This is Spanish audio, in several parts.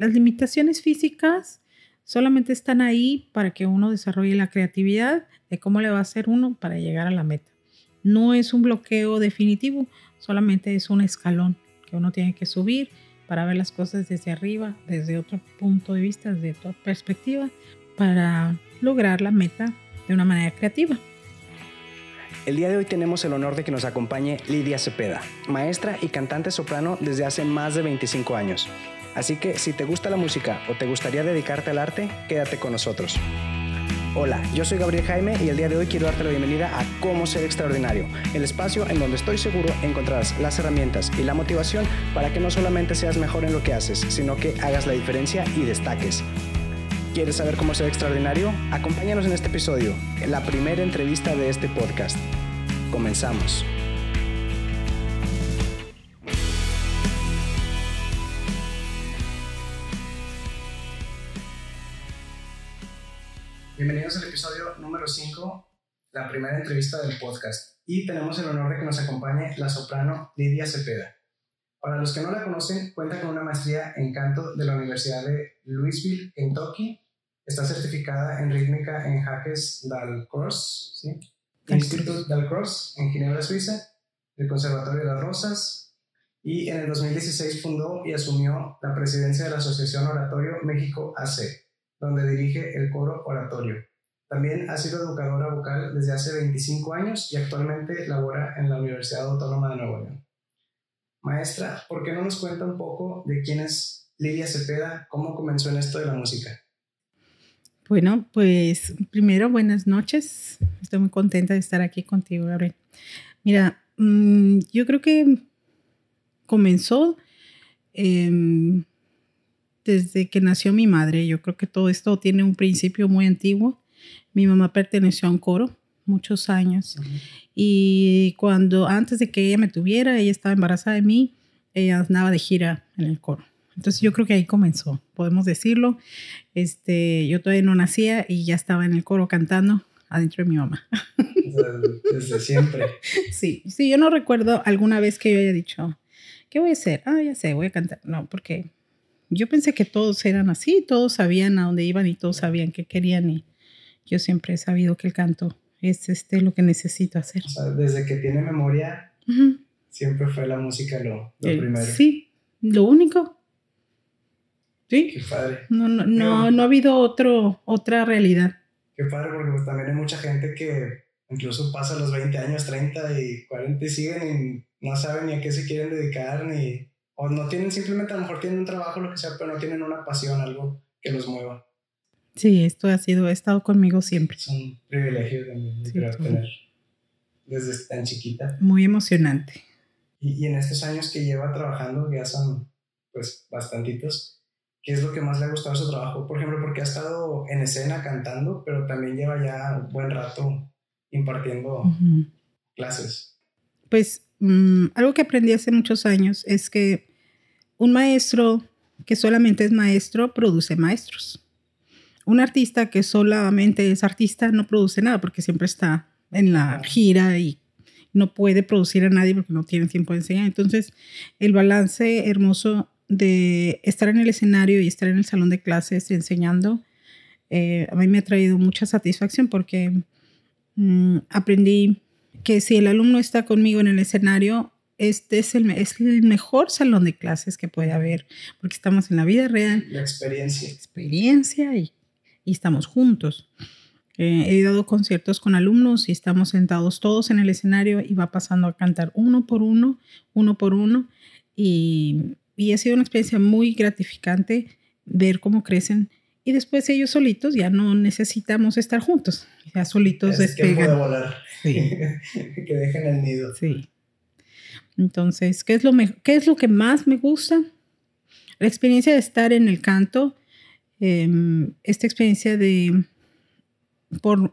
Las limitaciones físicas solamente están ahí para que uno desarrolle la creatividad de cómo le va a hacer uno para llegar a la meta. No es un bloqueo definitivo, solamente es un escalón que uno tiene que subir para ver las cosas desde arriba, desde otro punto de vista, desde otra perspectiva, para lograr la meta de una manera creativa. El día de hoy tenemos el honor de que nos acompañe Lidia Cepeda, maestra y cantante soprano desde hace más de 25 años. Así que si te gusta la música o te gustaría dedicarte al arte, quédate con nosotros. Hola, yo soy Gabriel Jaime y el día de hoy quiero darte la bienvenida a Cómo Ser Extraordinario, el espacio en donde estoy seguro encontrarás las herramientas y la motivación para que no solamente seas mejor en lo que haces, sino que hagas la diferencia y destaques. ¿Quieres saber cómo ser extraordinario? Acompáñanos en este episodio, en la primera entrevista de este podcast. Comenzamos. Bienvenidos al episodio número 5, la primera entrevista del podcast. Y tenemos el honor de que nos acompañe la soprano Lidia Cepeda. Para los que no la conocen, cuenta con una maestría en canto de la Universidad de Louisville, Kentucky. Está certificada en rítmica en Jaques Dalcross, ¿sí? Institut Dalcross en Ginebra, Suiza, el Conservatorio de las Rosas, y en el 2016 fundó y asumió la presidencia de la Asociación Oratorio México AC, donde dirige el coro oratorio. También ha sido educadora vocal desde hace 25 años y actualmente labora en la Universidad Autónoma de Nuevo León. Maestra, ¿por qué no nos cuenta un poco de quién es Lidia Cepeda? ¿Cómo comenzó en esto de la música? Bueno, pues primero, buenas noches. Estoy muy contenta de estar aquí contigo, Gabriel. Mira, mm, yo creo que comenzó em, desde que nació mi madre. Yo creo que todo esto tiene un principio muy antiguo. Mi mamá perteneció a un coro muchos años. Y cuando, antes de que ella me tuviera, ella estaba embarazada de mí, ella andaba de gira en el coro. Entonces yo creo que ahí comenzó, podemos decirlo. Este, yo todavía no nacía y ya estaba en el coro cantando adentro de mi mamá. Desde siempre. Sí, sí, yo no recuerdo alguna vez que yo haya dicho, ¿qué voy a hacer? Ah, ya sé, voy a cantar. No, porque yo pensé que todos eran así, todos sabían a dónde iban y todos sabían qué querían y yo siempre he sabido que el canto es este lo que necesito hacer. O sea, desde que tiene memoria, siempre fue la música lo, lo Eh, primero. Sí, lo único. Sí. Qué padre. No, no, no, no ha habido otro, otra realidad. Qué padre, porque pues también hay mucha gente que incluso pasa los 20 años, 30 y 40 y siguen y no saben ni a qué se quieren dedicar, ni. O no tienen simplemente, a lo mejor tienen un trabajo, lo que sea, pero no tienen una pasión, algo que los mueva. Sí, esto ha sido, ha estado conmigo siempre. Es un privilegio también, Sí, creo, tener desde tan chiquita. Muy emocionante. Y, y en estos años que lleva trabajando, ya son pues bastantitos, ¿qué es lo que más le ha gustado de su trabajo? Por ejemplo, porque ha estado en escena cantando, pero también lleva ya un buen rato impartiendo clases. Pues mm, algo que aprendí hace muchos años es que un maestro que solamente es maestro produce maestros. Un artista que solamente es artista no produce nada porque siempre está en la gira y no puede producir a nadie porque no tiene tiempo de enseñar. Entonces, el balance hermoso de estar en el escenario y estar en el salón de clases enseñando, eh, a mí me ha traído mucha satisfacción porque mm, aprendí que si el alumno está conmigo en el escenario, este es el, es el mejor salón de clases que puede haber, porque estamos en la vida real, La experiencia. experiencia y, y estamos juntos. Eh, he dado conciertos con alumnos y estamos sentados todos en el escenario y va pasando a cantar uno por uno, uno por uno. Y, y ha sido una experiencia muy gratificante ver cómo crecen. Y después ellos solitos ya no necesitamos estar juntos, ya solitos Es de despegan. volar. Sí. que dejen el nido. Sí. Entonces, ¿qué es, lo me- ¿qué es lo que más me gusta? La experiencia de estar en el canto, em, esta experiencia de, por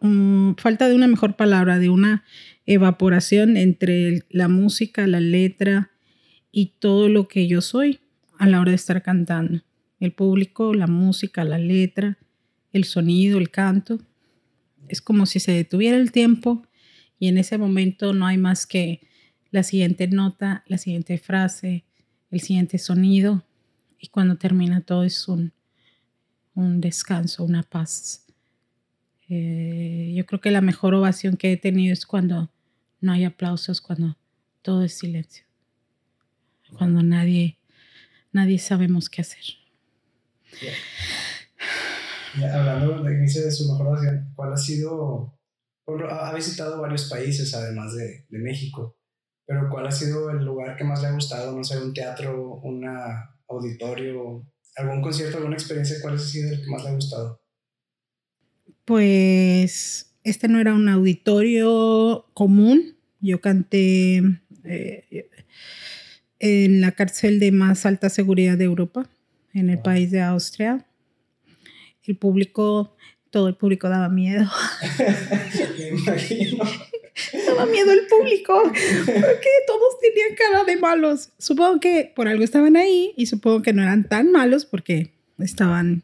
falta de una mejor palabra, de una evaporación entre la música, la letra y todo lo que yo soy a la hora de estar cantando. El público, la música, la letra, el sonido, el canto. Es como si se detuviera el tiempo y en ese momento no hay más que la siguiente nota, la siguiente frase, el siguiente sonido y cuando termina todo es un, un descanso, una paz. Eh, yo creo que la mejor ovación que he tenido es cuando no hay aplausos, cuando todo es silencio, cuando nadie, nadie sabemos qué hacer. hablando de inicio de su mejor ovación, ¿cuál ha sido? ha visitado varios países además de, de México, pero ¿cuál ha sido el lugar que más le ha gustado? No sé, un teatro, un auditorio, algún concierto, alguna experiencia, ¿cuál ha sido el que más le ha gustado? Pues este no era un auditorio común. Yo canté eh, en la cárcel de más alta seguridad de Europa, en el país de Austria. El público, todo el público daba miedo. Me imagino. Daba miedo el público, porque todos tenían cara de malos. Supongo que por algo estaban ahí y supongo que no eran tan malos porque estaban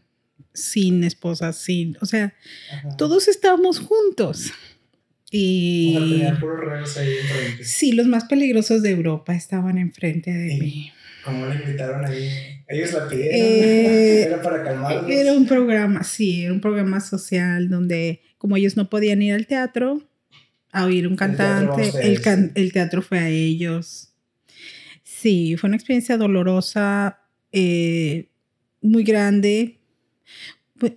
sin esposas, sin, o sea, todos estábamos juntos. Y sí, los más peligrosos de Europa estaban enfrente de mí. ¿Cómo le gritaron ahí? Ellos la pidieron. Eh, era para calmarlos. Era un programa, sí, era un programa social donde, como ellos no podían ir al teatro, a oír un cantante. El, el, teatro fue a ellos. Sí, fue una experiencia dolorosa, eh, muy grande.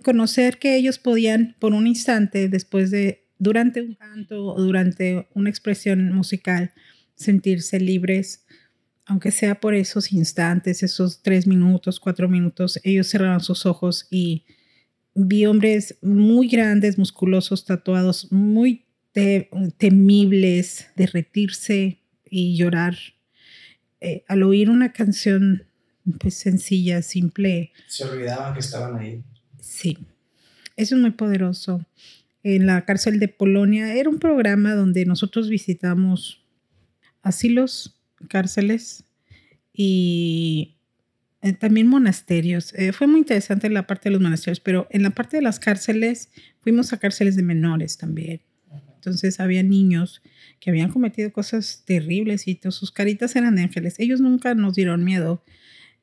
Conocer que ellos podían por un instante, después de, durante un canto o durante una expresión musical, sentirse libres, aunque sea por esos instantes, esos tres minutos, cuatro minutos, ellos cerraron sus ojos y vi hombres muy grandes, musculosos, tatuados, muy temibles, derretirse y llorar. Eh, al oír una canción pues sencilla, simple. Se olvidaban que estaban ahí. Sí, eso es muy poderoso. En la cárcel de Polonia era un programa donde nosotros visitamos asilos, cárceles y eh, también monasterios. Eh, fue muy interesante la parte de los monasterios, pero en la parte de las cárceles fuimos a cárceles de menores también. Entonces había niños que habían cometido cosas terribles y sus caritas eran de ángeles. Ellos nunca nos dieron miedo,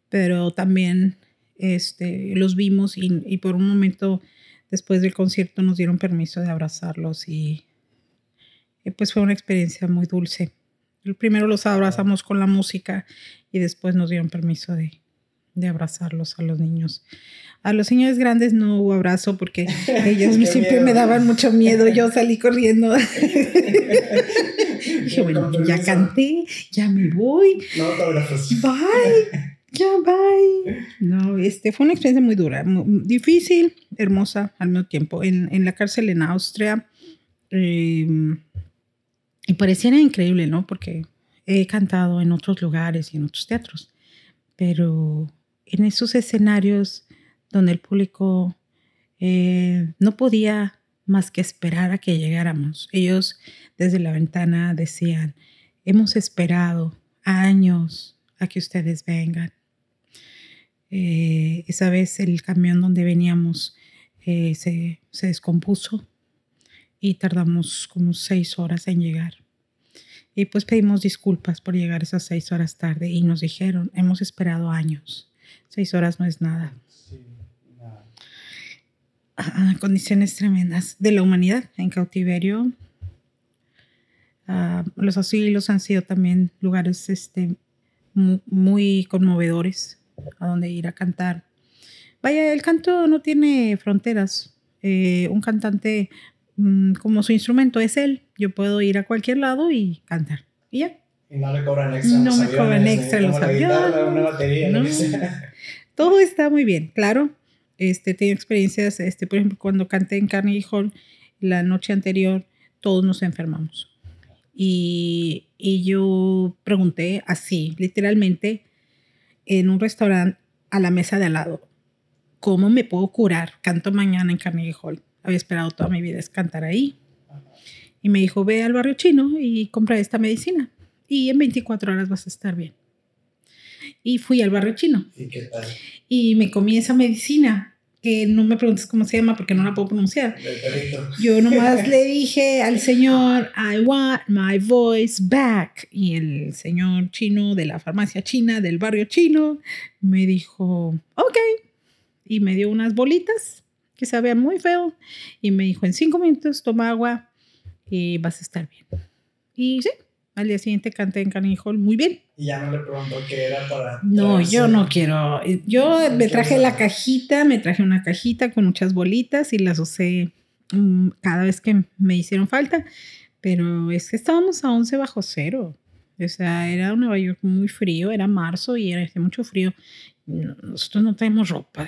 pero también este, los vimos y, por un momento después del concierto nos dieron permiso de abrazarlos y, pues fue una experiencia muy dulce. Primero los abrazamos con la música y después nos dieron permiso de, de abrazarlos a los niños. A los señores grandes no hubo abrazo porque ellos siempre me daban mucho miedo. Yo salí corriendo. Dije, bueno, ya canté, ya me voy. No Bye. Ya, bye. No, este fue una experiencia muy dura, difícil, hermosa al mismo tiempo. En, en la cárcel en Austria. Em, y pareciera increíble, ¿no? Porque he cantado en otros lugares y en otros teatros. Pero en esos escenarios donde el público eh, no podía más que esperar a que llegáramos. Ellos desde la ventana decían, hemos esperado años a que ustedes vengan. Eh, esa vez el camión donde veníamos eh, se, se descompuso y tardamos como seis horas en llegar. Y pues pedimos disculpas por llegar esas seis horas tarde y nos dijeron, hemos esperado años, seis horas no es nada. Ah, condiciones tremendas de la humanidad en cautiverio. Ah, los asilos han sido también lugares este, muy, conmovedores a donde ir a cantar. Vaya, el canto no tiene fronteras. Eh, un cantante, mm, como su instrumento es él, yo puedo ir a cualquier lado y cantar. Y ya. Y no le cobran extra. No me cobran extra los aviones. Todo está muy bien, claro este, tengo experiencias, este, por ejemplo, cuando canté en Carnegie Hall la noche anterior, todos nos enfermamos. Y, y yo pregunté así, literalmente, en un restaurante a la mesa de al lado, ¿cómo me puedo curar? Canto mañana en Carnegie Hall. Había esperado toda mi vida es cantar ahí. Y me dijo, ve al barrio chino y compra esta medicina. Y en 24 horas vas a estar bien. Y fui al barrio chino. ¿Y qué tal? Y me comí esa medicina que no me preguntes cómo se llama porque no la puedo pronunciar. Yo nomás le dije al señor, I want my voice back. Y el señor chino de la farmacia china del barrio chino me dijo, ok. Y me dio unas bolitas que sabían muy feo. Y me dijo, en cinco minutos toma agua y vas a estar bien. Y sí, al día siguiente canté en Carnegie Hall muy bien. Y ya no le preguntó qué era para... No, yo no quiero. Yo me traje la cajita, me traje una cajita con muchas bolitas y las usé mm, cada vez que me hicieron falta. Pero es que estábamos a 11 bajo cero. O sea, era un Nueva York muy frío, era marzo y era mucho frío. Nosotros no tenemos ropa,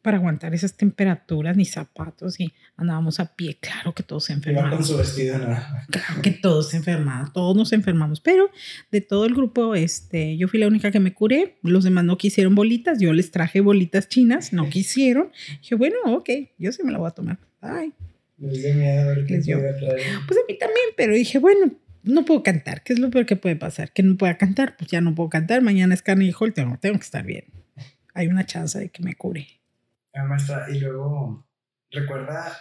para aguantar esas temperaturas ni zapatos y andábamos a pie. Claro que todos se enfermaron. con su vestido, nada. Claro que todos se enfermaron, todos nos enfermamos. Pero de todo el grupo, este, yo fui la única que me curé. Los demás no quisieron bolitas. Yo les traje bolitas chinas, no quisieron. Dije, bueno, ok, yo sí me la voy a tomar. Ay. Les dio miedo a ver qué Pues a mí también, pero dije, bueno, no puedo cantar. ¿Qué es lo peor que puede pasar? Que no pueda cantar. Pues ya no puedo cantar. Mañana es Carnegie Hall, tengo, tengo que estar bien. Hay una chance de que me cure. Maestra, y luego recuerda,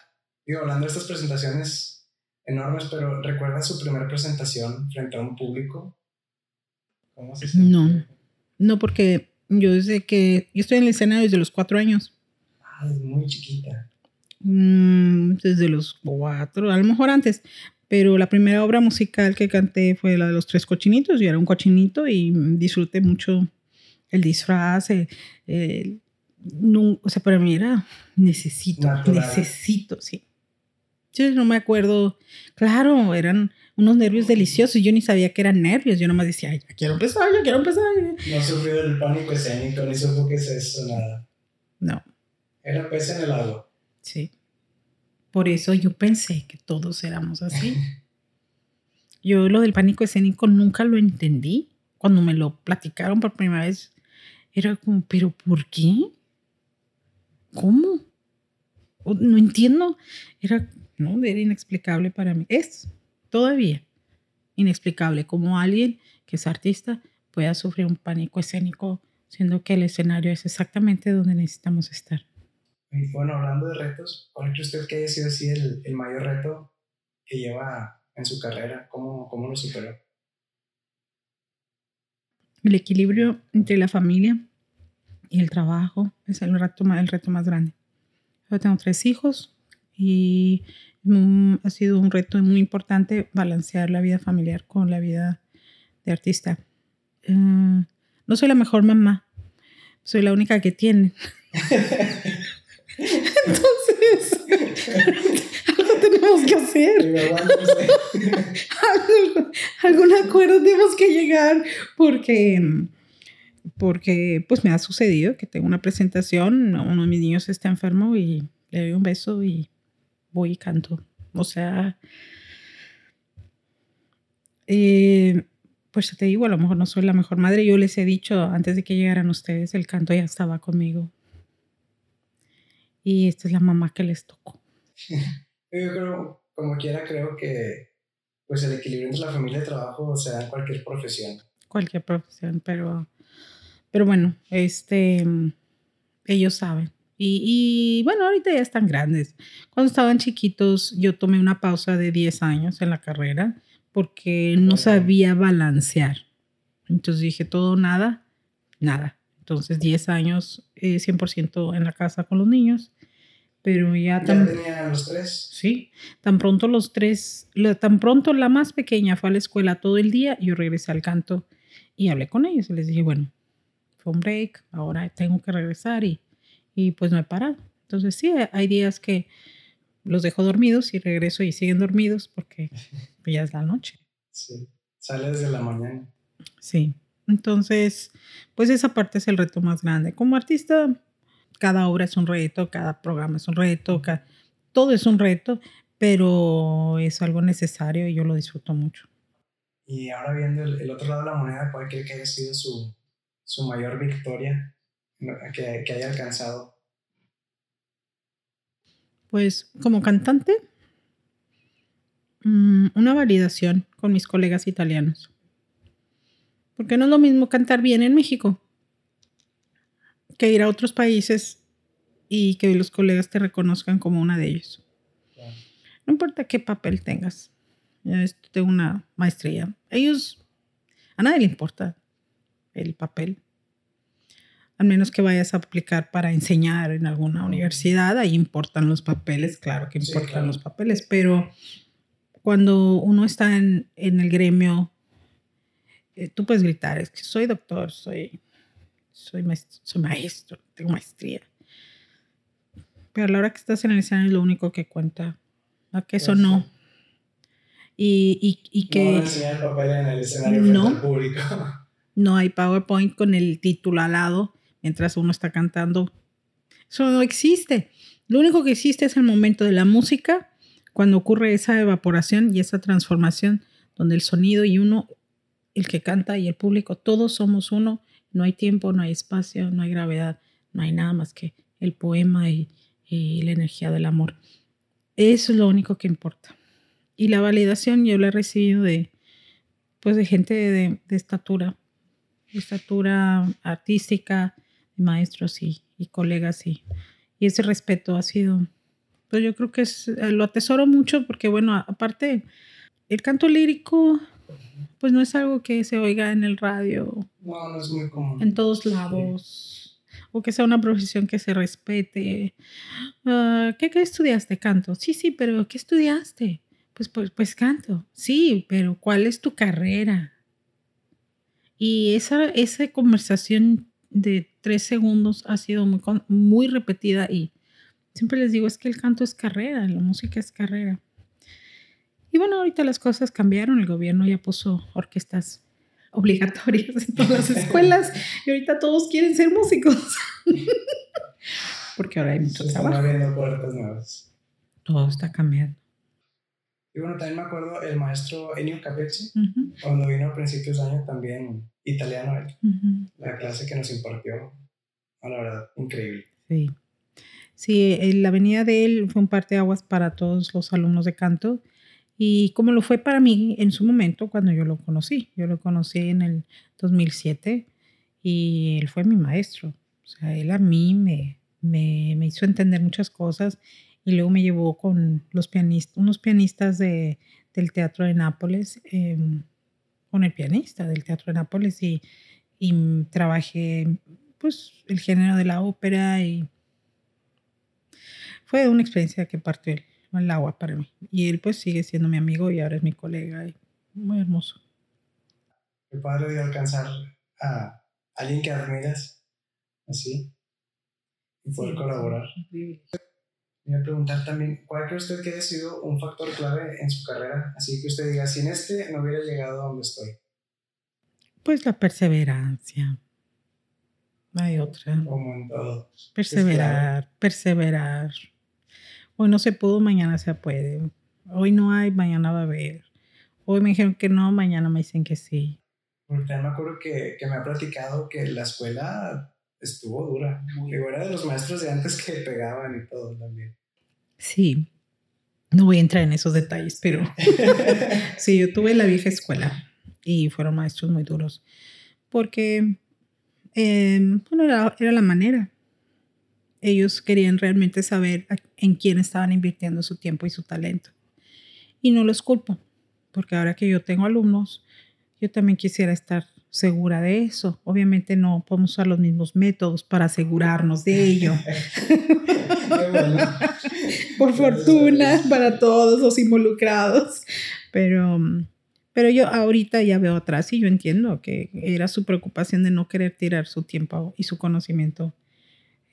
digo, hablando de estas presentaciones enormes, pero recuerda su primera presentación frente a un público. ¿Cómo se siente? No, no, porque yo desde que, yo estoy en el escenario desde los cuatro años. Ah, desde muy chiquita. Mm, desde los cuatro, a lo mejor antes, pero la primera obra musical que canté fue la de los tres cochinitos. Yo era un cochinito y disfruté mucho el disfraz, el, no, o sea, para mí era necesito, necesito, sí. Yo no me acuerdo, claro, eran unos nervios deliciosos, yo ni sabía que eran nervios, yo nomás decía, ya quiero empezar, ya quiero empezar. No sufrió el pánico escénico, ni supo qué es eso, nada. No. Era pez en el agua. Sí. Por eso yo pensé que todos éramos así. yo lo del pánico escénico nunca lo entendí. Cuando me lo platicaron por primera vez, era como, ¿pero por qué? ¿Cómo? No entiendo. Era, no, era inexplicable para mí. Es todavía inexplicable cómo alguien que es artista pueda sufrir un pánico escénico, siendo que el escenario es exactamente donde necesitamos estar. Y bueno, hablando de retos, ¿cuál cree usted que haya sido así el, el mayor reto que lleva en su carrera? ¿Cómo, ¿Cómo lo superó? El equilibrio entre la familia y el trabajo es el reto, el reto más grande. Yo tengo tres hijos y ha sido un reto muy importante balancear la vida familiar con la vida de artista. Eh, no soy la mejor mamá, soy la única que tiene. Entonces, algo tenemos que hacer. algún acuerdo tenemos que llegar porque porque pues me ha sucedido que tengo una presentación, uno de mis niños está enfermo y le doy un beso y voy y canto. O sea, eh, pues te digo, a lo mejor no soy la mejor madre. Yo les he dicho antes de que llegaran ustedes, el canto ya estaba conmigo. Y esta es la mamá que les tocó. Yo creo, como quiera, creo que pues el equilibrio entre la familia y el trabajo se da en cualquier profesión. Cualquier profesión, pero pero bueno, este, ellos saben. Y, bueno, ahorita ya están grandes. Cuando estaban chiquitos, yo tomé una pausa de 10 años en la carrera porque no sabía balancear. Entonces dije, todo, nada, nada. Entonces 10 años, 100% en la casa con los niños. Pero ya... ¿Ya tenían los tres? Sí, tan pronto los tres, tan pronto la más pequeña fue a la escuela todo el día, yo regresé al canto y hablé con ellos y les dije, bueno, fue un break, ahora tengo que regresar y, y pues no he parado. Entonces sí, hay días que los dejo dormidos y regreso y siguen dormidos porque ya es la noche. Sí, sale desde la mañana. Sí, entonces pues esa parte es el reto más grande. Como artista, cada obra es un reto, cada programa es un reto, todo es un reto, pero es algo necesario y yo lo disfruto mucho. Y ahora viendo el, el otro lado de la moneda, ¿cuál cree que haya sido su, su mayor victoria que, que haya alcanzado? Pues como cantante, mm, una validación con mis colegas italianos. Porque no es lo mismo cantar bien en México que ir a otros países y que los colegas te reconozcan como una de ellos. No importa qué papel tengas. Yo tengo una maestría. Ellos, a nadie le importa el papel. Al menos que vayas a aplicar para enseñar en alguna universidad, ahí importan los papeles, claro que importan los papeles, pero cuando uno está en, el gremio, eh, tú puedes gritar, es que soy doctor, soy, soy, maestro, soy maestro, tengo maestría. Pero a la hora que estás en el escenario es lo único que cuenta. A que eso no. Y, y, y que... No enseñar papel en el escenario no, público. No hay PowerPoint con el título al lado mientras uno está cantando. Eso no existe. Lo único que existe es el momento de la música, cuando ocurre esa evaporación y esa transformación, donde el sonido y uno, el que canta y el público, todos somos uno. No hay tiempo, no hay espacio, no hay gravedad, no hay nada más que el poema y, la energía del amor. Eso es lo único que importa. Y la validación yo la he recibido de, pues de gente de estatura artística, de maestros y, colegas. Y, y, ese respeto ha sido, pues yo creo que es, lo atesoro mucho porque, bueno, aparte, el canto lírico, pues no es algo que se oiga en el radio. No, no es muy común. En todos lados o que sea una profesión que se respete. Ah, ¿qué, estudiaste? Canto. Sí, sí, pero ¿qué estudiaste? Pues, pues, pues canto. Sí, pero ¿cuál es tu carrera? Y esa, esa conversación de tres segundos ha sido muy, muy repetida y siempre les digo, es que el canto es carrera, la música es carrera. Y bueno, ahorita las cosas cambiaron, el gobierno ya puso orquestas obligatorias en todas las escuelas y ahorita todos quieren ser músicos. Porque ahora hay mucho Se trabajo. Están puertas nuevas. Todo está cambiando. Y bueno, también me acuerdo el maestro Ennio Capezzi, cuando vino a principios de año también italiano, la clase que nos impartió, la verdad, increíble. Sí. Sí, la venida de él fue un parteaguas para todos los alumnos de canto y como lo fue para mí en su momento cuando yo lo conocí. Yo lo conocí en el 2007 y él fue mi maestro. O sea, él a mí me, me, me hizo entender muchas cosas y luego me llevó con los pianistas, unos pianistas de, del Teatro de Nápoles, em, con el pianista del Teatro de Nápoles y, y trabajé pues el género de la ópera y fue una experiencia que partió él el agua para mí. Y él pues sigue siendo mi amigo y ahora es mi colega. Y muy hermoso. Qué padre de alcanzar a alguien que admiras así y poder colaborar. Voy a preguntar también, ¿cuál cree usted que haya sido un factor clave en su carrera? Así que usted diga, sin este no hubiera llegado a donde estoy. Pues la perseverancia. No hay otra. Como en todo. Perseverar, perseverar. Hoy no se pudo, mañana se puede. Hoy no hay, mañana va a haber. Hoy me dijeron que no, mañana me dicen que sí. Porque me acuerdo que, que me ha platicado que la escuela estuvo dura. Digo, era de los maestros de antes que pegaban y todo también. Sí. No voy a entrar en esos detalles, pero sí, yo tuve la vieja escuela y fueron maestros muy duros. Porque, em, bueno, era, era la manera ellos querían realmente saber en quién estaban invirtiendo su tiempo y su talento. Y no los culpo, porque ahora que yo tengo alumnos, yo también quisiera estar segura de eso. Obviamente no podemos usar los mismos métodos para asegurarnos de ello. Por fortuna para todos los involucrados. Pero, pero yo ahorita ya veo atrás y yo entiendo que era su preocupación de no querer tirar su tiempo y su conocimiento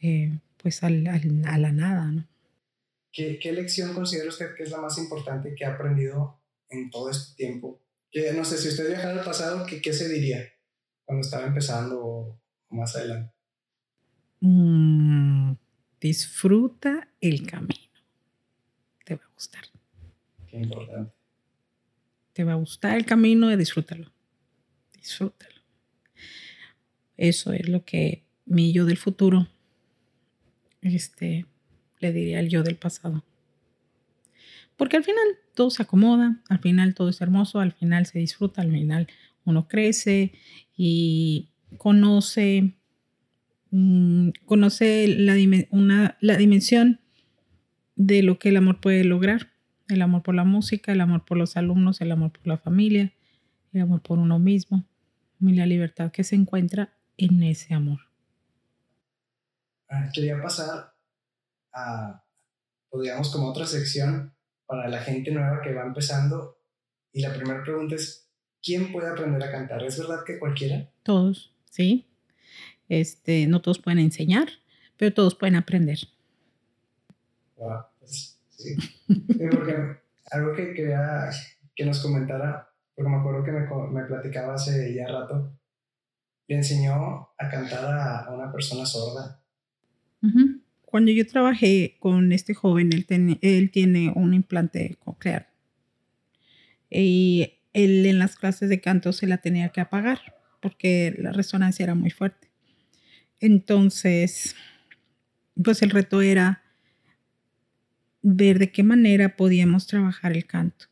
eh, pues al, a la nada, ¿no? ¿Qué, ¿Qué, lección considera usted que es la más importante que ha aprendido en todo este tiempo? Que, no sé, si usted viajara al pasado, ¿qué, ¿qué, se diría cuando estaba empezando o, más adelante? Mm, disfruta el camino. Te va a gustar. Qué importante. Te va a gustar el camino y disfrútalo. Disfrútalo. Eso es lo que mi yo del futuro este, le diría al yo del pasado. Porque al final todo se acomoda, al final todo es hermoso, al final se disfruta, al final uno crece y conoce mm, conoce la, una, la dimensión de lo que el amor puede lograr. El amor por la música, el amor por los alumnos, el amor por la familia, el amor por uno mismo y la libertad que se encuentra en ese amor. Ah, quería pasar a, digamos, como otra sección para la gente nueva que va empezando. Y la primera pregunta es, ¿quién puede aprender a cantar? ¿Es verdad que cualquiera? Todos, sí. Este, no todos pueden enseñar, pero todos pueden aprender. Wow, pues, sí. porque algo que quería que nos comentara, porque me acuerdo que me, me platicaba hace ya rato, le enseñó a cantar a, una persona sorda. Cuando yo trabajé con este joven, él, él tiene un implante coclear. Y él en las clases de canto se la tenía que apagar porque la resonancia era muy fuerte. Entonces, pues el reto era ver de qué manera podíamos trabajar el canto.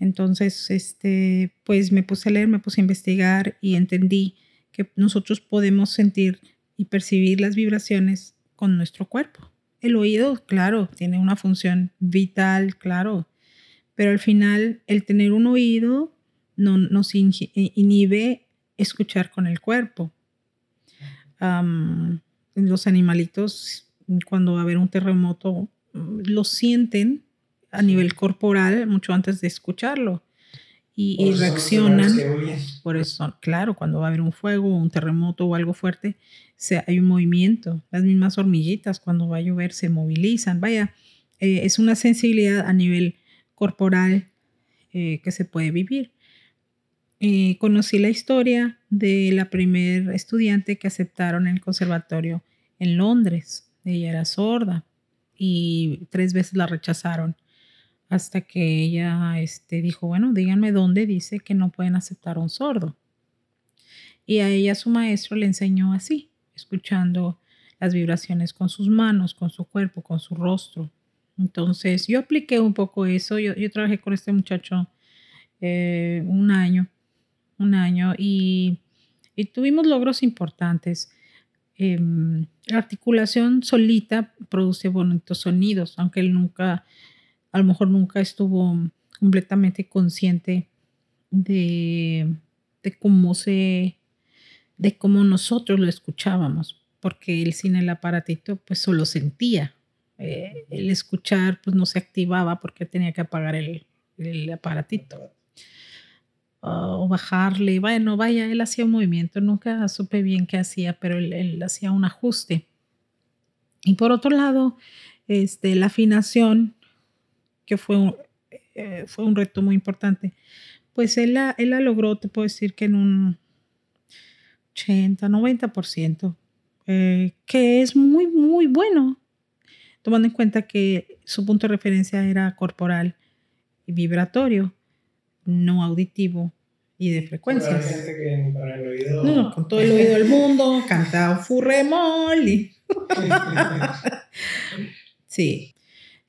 Entonces, este, pues me puse a leer, me puse a investigar y entendí que nosotros podemos sentir y percibir las vibraciones con nuestro cuerpo. El oído, claro, tiene una función vital, claro, pero al final el tener un oído no, nos inhibe escuchar con el cuerpo. los animalitos, cuando va a haber un terremoto, lo sienten a nivel corporal mucho antes de escucharlo y, reaccionan. Por eso, claro, cuando va a haber un fuego, un terremoto o algo fuerte, se, hay un movimiento. Las mismas hormiguitas cuando va a llover se movilizan. Vaya, eh, es una sensibilidad a nivel corporal eh, que se puede vivir. Eh, conocí la historia de la primer estudiante que aceptaron en el conservatorio en Londres. Ella era sorda y tres veces la rechazaron hasta que ella este, dijo, bueno, díganme dónde dice que no pueden aceptar a un sordo. Y a ella su maestro le enseñó así, escuchando las vibraciones con sus manos, con su cuerpo, con su rostro. Entonces yo apliqué un poco eso, yo, trabajé con este muchacho eh, un año, un año y, tuvimos logros importantes. Em, la articulación solita produce bonitos sonidos, aunque él nunca a lo mejor nunca estuvo completamente consciente de, cómo se, de cómo nosotros lo escuchábamos, porque él sin el aparatito pues solo sentía. Eh, el escuchar pues no se activaba porque tenía que apagar el, aparatito. o bajarle, bueno, vaya, él hacía un movimiento, nunca supe bien qué hacía, pero él, él hacía un ajuste. Y por otro lado, este, la afinación que fue un, eh, fue un reto muy importante. Pues él la, él la logró, te puedo decir que en un 80, 90%, eh, que es muy, muy bueno, tomando en cuenta que su punto de referencia era corporal y vibratorio, no auditivo y de frecuencias. No, con todo el oído del mundo, cantado furremol y... sí,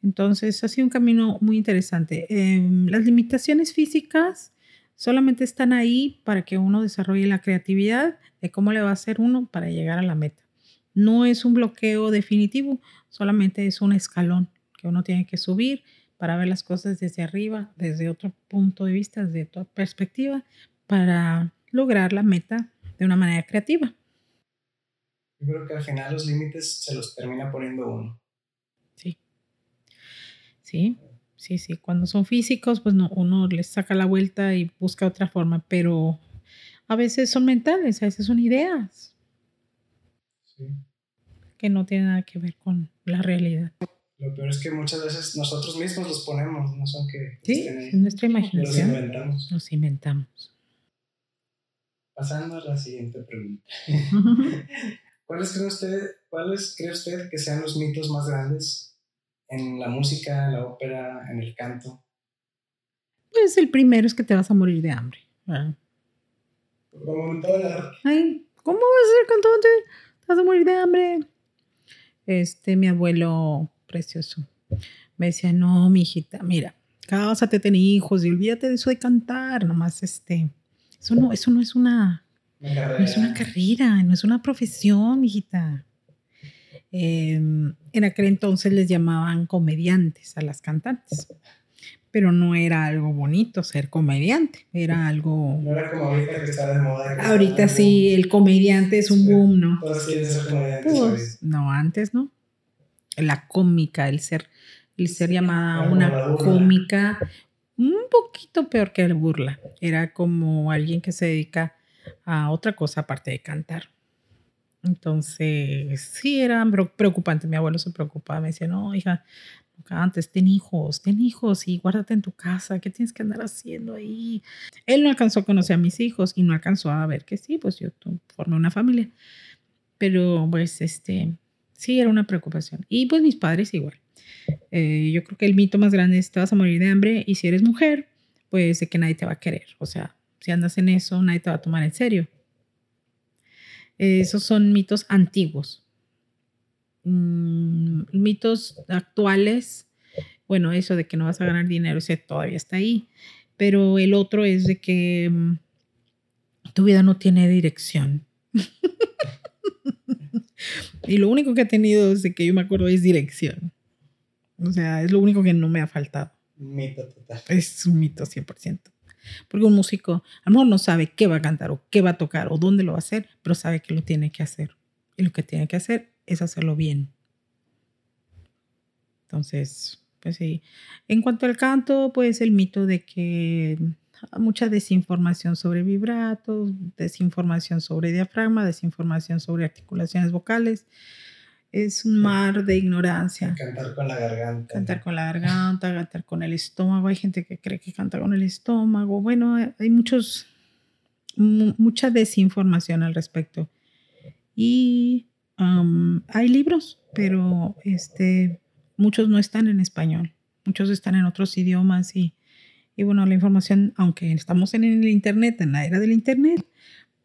entonces ha sido un camino muy interesante. Em, las limitaciones físicas solamente están ahí para que uno desarrolle la creatividad de cómo le va a hacer uno para llegar a la meta. No es un bloqueo definitivo, solamente es un escalón que uno tiene que subir para ver las cosas desde arriba, desde otro punto de vista, desde otra perspectiva, para lograr la meta de una manera creativa. Yo creo que al final los límites se los termina poniendo uno. Sí, sí, sí. Cuando son físicos, pues no, uno les saca la vuelta y busca otra forma, pero a veces son mentales, a veces son ideas. Que no tienen nada que ver con la realidad. Lo peor es que muchas veces nosotros mismos los ponemos, no son que. Sí, es nuestra imaginación. Los inventamos. Los inventamos. Pasando a la siguiente pregunta. ¿Cuáles cree usted, cuáles cree usted que sean los mitos más grandes en la música, en la ópera, en el canto? Pues el primero es que te vas a morir de hambre. Como todo. Ay, ¿cómo vas a ser cantante? Te vas a morir de hambre. Este, mi abuelo precioso me decía, no, mi hijita, mira, cásate, ten hijos y olvídate de eso de cantar, nomás este, eso no, eso no es una No es una carrera, no es una profesión, hijita. Em, en aquel entonces les llamaban comediantes a las cantantes, pero no era algo bonito ser comediante, era algo... No era como ahorita que está de moda. Ahorita sí, el comediante es un boom, ¿no? Todos quieren ser comediantes. Pues, no, antes no. La cómica, el ser, el ser llamada Como una cómica, un poquito peor que el burla. Era como alguien que se dedica a otra cosa aparte de cantar. Entonces, sí, era preocupante. Mi abuelo se preocupaba, me decía, no, hija, no cantes, ten hijos, ten hijos y guárdate en tu casa, ¿qué tienes que andar haciendo ahí? Él no alcanzó a conocer a mis hijos y no alcanzó a ver que sí, pues yo formé una familia. Pero, pues, este, sí, era una preocupación. Y pues mis padres igual. Eh, yo creo que el mito más grande es te vas a morir de hambre y si eres mujer, pues de que nadie te va a querer. O sea, si andas en eso, nadie te va a tomar en serio. Esos son mitos antiguos. Mm, mitos actuales, bueno, eso de que no vas a ganar dinero, ese todavía está ahí. Pero el otro es de que mm, tu vida no tiene dirección. y lo único que he tenido desde que yo me acuerdo es dirección. O sea, es lo único que no me ha faltado. Mito total. Es un mito 100%. Porque un músico a lo mejor no sabe qué va a cantar o qué va a tocar o dónde lo va a hacer, pero sabe que lo tiene que hacer. Y lo que tiene que hacer es hacerlo bien. Entonces, pues sí. En cuanto al canto, pues el mito de que mucha desinformación sobre vibratos, desinformación sobre diafragma, desinformación sobre articulaciones vocales. Es un mar de ignorancia. Cantar con la garganta. Cantar con la garganta, cantar con el estómago. Hay gente que cree que canta con el estómago. Bueno, hay- muchos, mu- mucha desinformación al respecto. Y am, hay libros, pero este, muchos no están en español. Muchos están en otros idiomas y, y bueno, la información, aunque estamos en el Internet, en la era del Internet,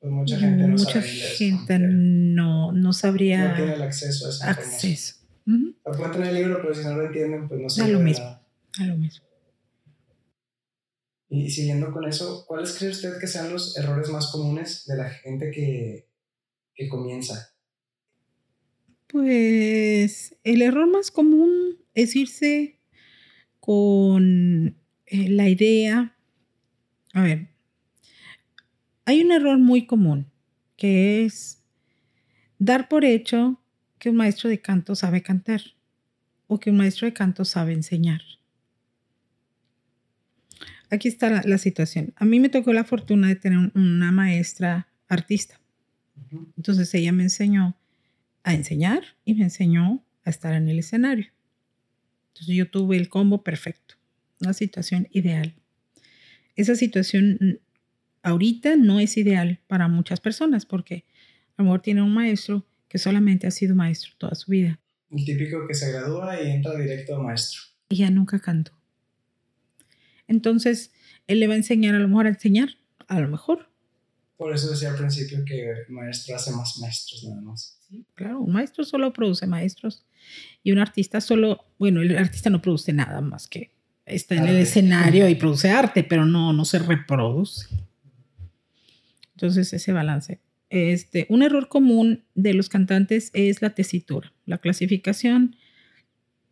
Pues mucha gente no mucha sabe inglés, gente no, no sabría No tiene el acceso a esa información. acceso. O pueden tener el libro, pero si no lo entienden, pues no Da sirve lo mismo. nada. a lo mismo. Y siguiendo con eso, ¿cuáles cree usted que sean los errores más comunes de la gente que, que comienza? Pues el error más común es irse con eh, la idea. A ver, hay un error muy común que es dar por hecho que un maestro de canto sabe cantar o que un maestro de canto sabe enseñar. Aquí está la, la situación. A mí me tocó la fortuna de tener un- una maestra artista. Entonces ella me enseñó a enseñar y me enseñó a estar en el escenario. Entonces yo tuve el combo perfecto, una situación ideal. Esa situación ahorita no es ideal para muchas personas porque a lo mejor tiene un maestro que solamente ha sido maestro toda su vida El típico que se gradúa y entra directo a maestro. y ya nunca cantó. Entonces él le va a enseñar a lo mejor a enseñar, a lo mejor. Por eso decía al principio que el maestro hace más maestros nada más. Sí, claro, un maestro solo produce maestros y un artista solo, bueno, el artista no produce nada más que está en el escenario y produce arte, pero no, no se reproduce. Entonces, ese balance. Este, un error común de los cantantes es la tesitura. La clasificación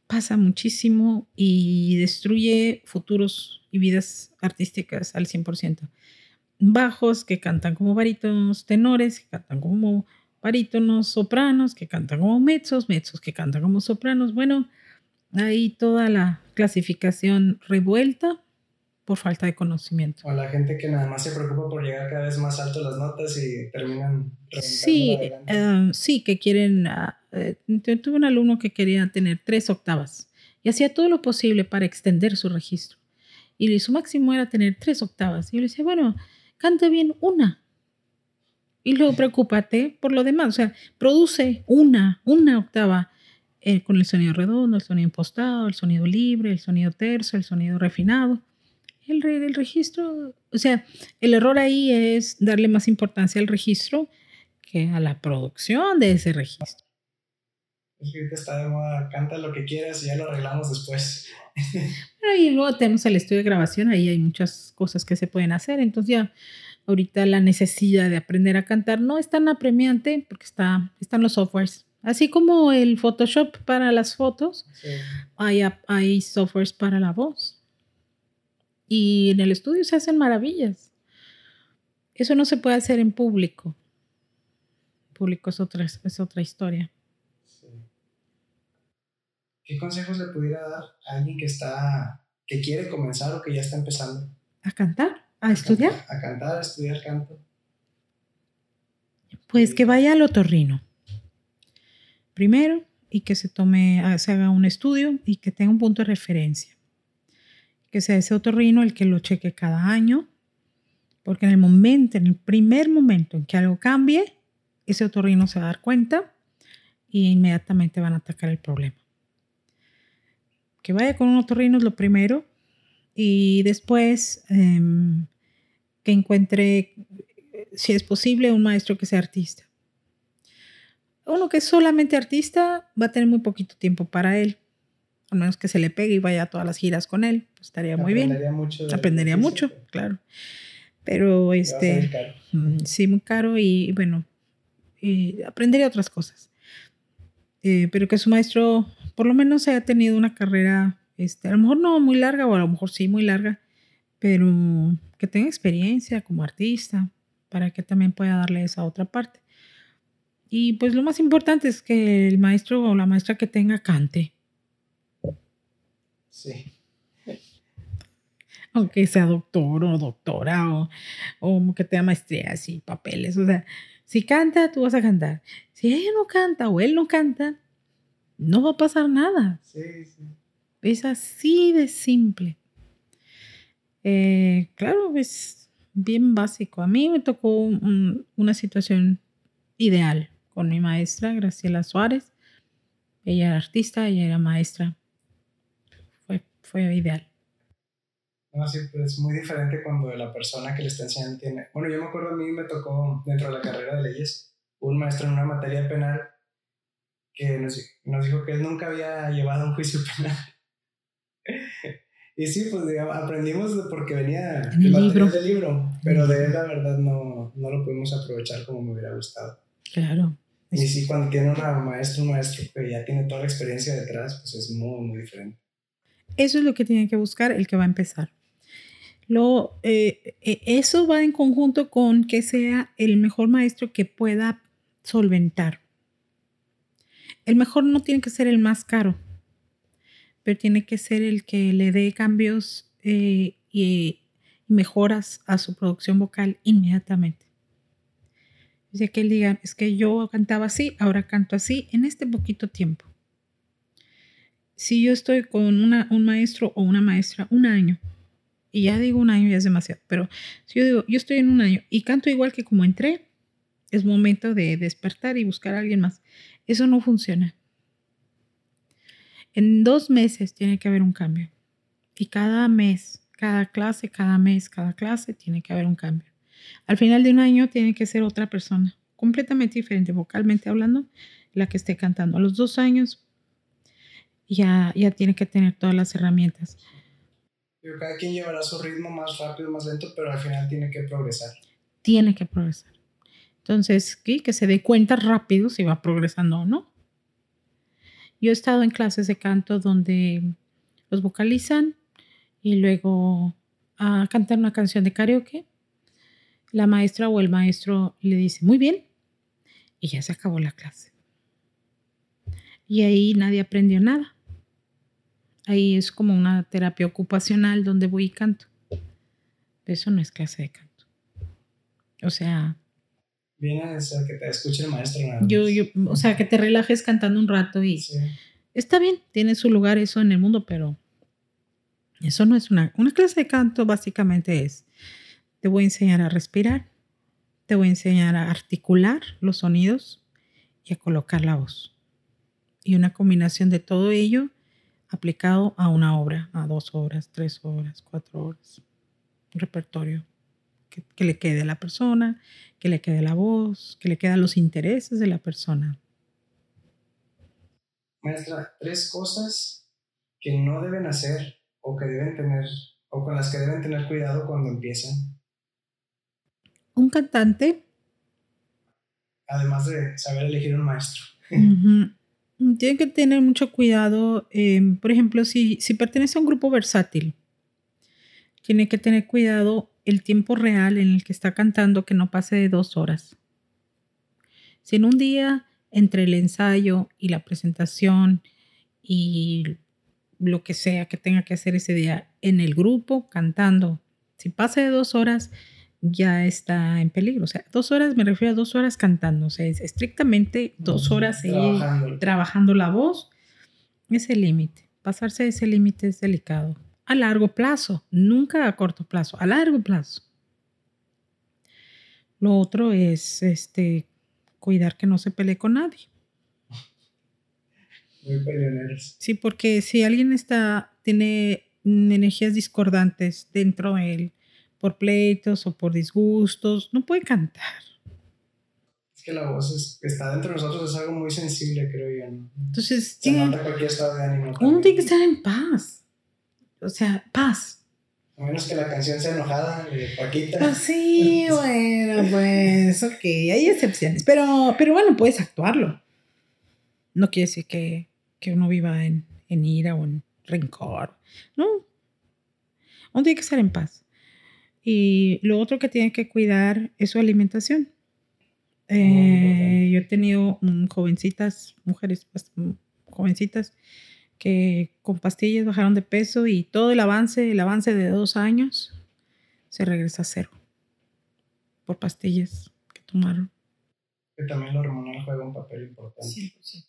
pasa muchísimo y destruye futuros y vidas artísticas al 100%. Bajos que cantan como barítonos, tenores que cantan como barítonos, sopranos que cantan como mezzos, mezzos que cantan como sopranos. Bueno, hay toda la clasificación revuelta por falta de conocimiento. O la gente que nada más se preocupa por llegar cada vez más alto las notas y terminan Sí, eh, sí, que quieren. yo tuve un alumno que quería tener tres octavas y hacía todo lo posible para extender su registro. Y su máximo era tener tres octavas. Y yo le decía, bueno, canta bien una. Y luego preocúpate por lo demás. O sea, produce una, una octava eh, con el sonido redondo, el sonido impostado, el sonido libre, el sonido terso, el sonido refinado. El, re- el registro, o sea, el error ahí es darle más importancia al registro que a la producción de ese registro. Ahorita está de moda, canta lo que quieras y ya lo arreglamos después. Pero y luego tenemos el estudio de grabación, ahí hay muchas cosas que se pueden hacer. Entonces ya ahorita la necesidad de aprender a cantar no es tan apremiante porque está, están los softwares. Así como el Photoshop para las fotos, hay, hay softwares para la voz. Y en el estudio se hacen maravillas. Eso no se puede hacer en público. Público es otra, es otra historia. ¿Qué consejos le pudiera dar a alguien que está, que quiere comenzar o que ya está empezando? A cantar. ¿A estudiar? a cantar, a estudiar canto. Pues que vaya al otorrino. Primero, y que se tome, ah, se haga un estudio y que tenga un punto de referencia. Que sea ese otorrino el que lo cheque cada año, porque en el momento, en el primer momento en que algo cambie, ese otorrino se va a dar cuenta y inmediatamente van a atacar el problema. Que vaya con un otorrino es lo primero y después em, que encuentre, si es posible, un maestro que sea artista. Uno que es solamente artista va a tener muy poquito tiempo para él, al menos que se le pegue y vaya a todas las giras con él, pues estaría muy bien. Mucho Aprendería mucho, claro. Pero este, mm, sí, muy caro y bueno, aprendería otras cosas. Eh, pero que su maestro por lo menos haya tenido una carrera, este, a lo mejor no muy larga o a lo mejor sí muy larga, pero que tenga experiencia como artista para que también pueda darle esa otra parte. Y pues lo más importante es que el maestro o la maestra que tenga cante. Sí. Aunque sea doctor o doctora o, o que tenga maestrías y papeles. O sea, si canta, tú vas a cantar. Si ella no canta o él no canta, no va a pasar nada. Sí, sí. Es así de simple. Eh, claro, es bien básico. A mí me tocó una situación ideal con mi maestra, Graciela Suárez. Ella era artista, ella era maestra. Fue, ideal. No, sí, pues es muy diferente cuando la persona que le está enseñando tiene... Bueno, yo me acuerdo a mí me tocó dentro de la carrera de leyes un maestro en una materia penal que nos, nos dijo que él nunca había llevado un juicio penal. Y sí, pues aprendimos porque venía el libro. del libro, pero de él la verdad no, no lo pudimos aprovechar como me hubiera gustado. Claro. Y sí, cuando tiene una maestra, un maestro que ya tiene toda la experiencia detrás, pues es muy, muy diferente. Eso es lo que tiene que buscar el que va a empezar. Lo, eh, eh, eso va en conjunto con que sea el mejor maestro que pueda solventar. El mejor no tiene que ser el más caro pero tiene que ser el que le dé cambios eh, y mejoras a su producción vocal inmediatamente. Es que él diga, es que yo cantaba así, ahora canto así, en este poquito tiempo. Si yo estoy con un maestro o una maestra un año, y ya digo un año ya es demasiado, pero si yo digo, yo estoy en un año y canto igual que como entré, es momento de despertar y buscar a alguien más. Eso no funciona. En dos meses tiene que haber un cambio. Y cada mes, cada clase, cada mes, cada clase tiene que haber un cambio. Al final de un año tiene que ser otra persona, completamente diferente, vocalmente hablando, la que esté cantando. A los dos años ya, ya tiene que tener todas las herramientas. cada quien llevará su ritmo más rápido, más lento, pero al final tiene que progresar. Tiene que progresar. Entonces, que se dé cuenta rápido si va progresando o no. Yo he estado en clases de canto donde los vocalizan y luego a cantar una canción de karaoke. La maestra o el maestro le dice, muy bien, y ya se acabó la clase. Y ahí nadie aprendió nada. Ahí es como una terapia ocupacional donde voy y canto. Eso no es clase de canto. O sea... Viene a que te escuche el maestro. yo, yo, o sea, que te relajes cantando un rato y... Está bien, tiene su lugar eso en el mundo, pero eso no es una... Una clase de canto básicamente es, te voy a enseñar a respirar, te voy a enseñar a articular los sonidos y a colocar la voz. Y una combinación de todo ello aplicado a una obra, a dos horas, tres horas, cuatro horas. Un repertorio que, le quede a la persona, que le quede la voz, que le quede los intereses de la persona. Maestra, tres cosas que no deben hacer o que deben tener o con las que deben tener cuidado cuando empiezan. un cantante. Además de saber elegir un maestro. Tiene que tener mucho cuidado. Em, por ejemplo, si, si pertenece a un grupo versátil, tiene que tener cuidado el tiempo real en el que está cantando que no pase de dos horas. Si en un día entre el ensayo y la presentación y lo que sea que tenga que hacer ese día en el grupo cantando, si pasa de dos horas, ya está en peligro. O sea, dos horas me refiero a dos horas cantando, o sea, es estrictamente dos horas trabajando. trabajando la voz. Ese límite, pasarse ese límite es delicado. A largo plazo, nunca a corto plazo, a largo plazo. Lo otro es este, cuidar que no se pelee con nadie. Muy peleoneros. Sí, porque si alguien está, tiene energías discordantes dentro de él, por pleitos o por disgustos, no puede cantar. Es que la voz está dentro de nosotros, es algo muy sensible, creo yo. Entonces, tiene, cualquier estado de ánimo. Uno tiene que estar en paz. O sea, paz. A menos que la canción sea enojada de Paquita. Pues sí, bueno, pues, ok, hay excepciones. Pero, pero bueno, puedes actuarlo. No quiere decir que, que uno viva en, en ira o en rencor. No. Uno tiene que estar en paz. Y lo otro que tiene que cuidar es su alimentación. Eh, yo he tenido jovencitas, mujeres pues, jovencitas, que con pastillas bajaron de peso y todo el avance, el avance de dos años, se regresa a cero por pastillas que tomaron. Que también lo hormonal juega un papel importante. Sí, sí.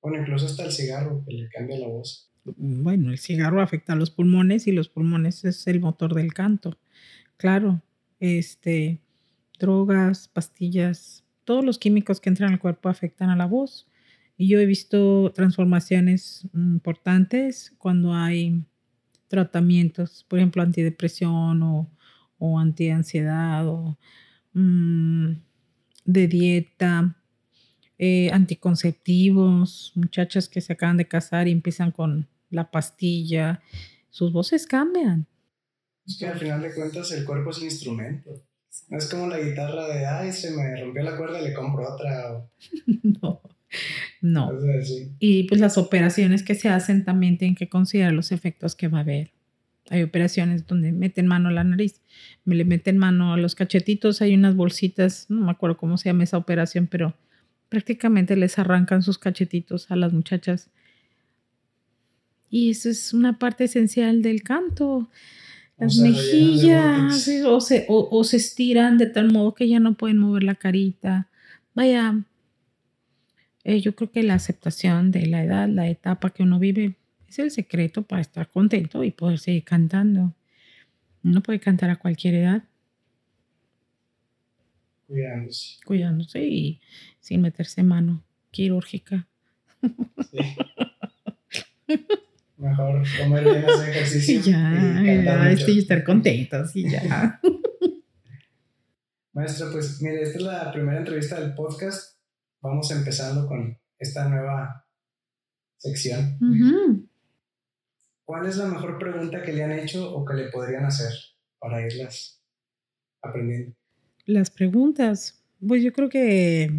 Bueno, incluso hasta el cigarro que le cambia la voz. Bueno, el cigarro afecta a los pulmones y los pulmones es el motor del canto. Claro, este, drogas, pastillas, todos los químicos que entran al cuerpo afectan a la voz. Y yo he visto transformaciones importantes cuando hay tratamientos, por ejemplo, antidepresión o, o antiansiedad o mm, de dieta, eh, anticonceptivos, muchachas que se acaban de casar y empiezan con la pastilla, sus voces cambian. Es que al final de cuentas el cuerpo es un instrumento. No es como la guitarra de, ay, se me rompió la cuerda, le compro otra. no, no. Y pues las operaciones que se hacen también tienen que considerar los efectos que va a haber. Hay operaciones donde meten mano a la nariz, me le meten mano a los cachetitos, hay unas bolsitas, no me acuerdo cómo se llama esa operación, pero prácticamente les arrancan sus cachetitos a las muchachas. Y eso es una parte esencial del canto las mejillas o se, o, se estiran de tal modo que ya no pueden mover la carita. Vaya, eh, yo creo que la aceptación de la edad, la etapa que uno vive, es el secreto para estar contento y poder seguir cantando. Uno puede cantar a cualquier edad. Cuidándose. Cuidándose y sin meterse mano quirúrgica. Sí. Mejor comer bien, hacer ejercicio. ya, y ya, y estar contentos y ya. Maestro, pues mire, esta es la primera entrevista del podcast. Vamos empezando con esta nueva sección. ¿Cuál es la mejor pregunta que le han hecho o que le podrían hacer para irlas aprendiendo? Las preguntas. Pues yo creo que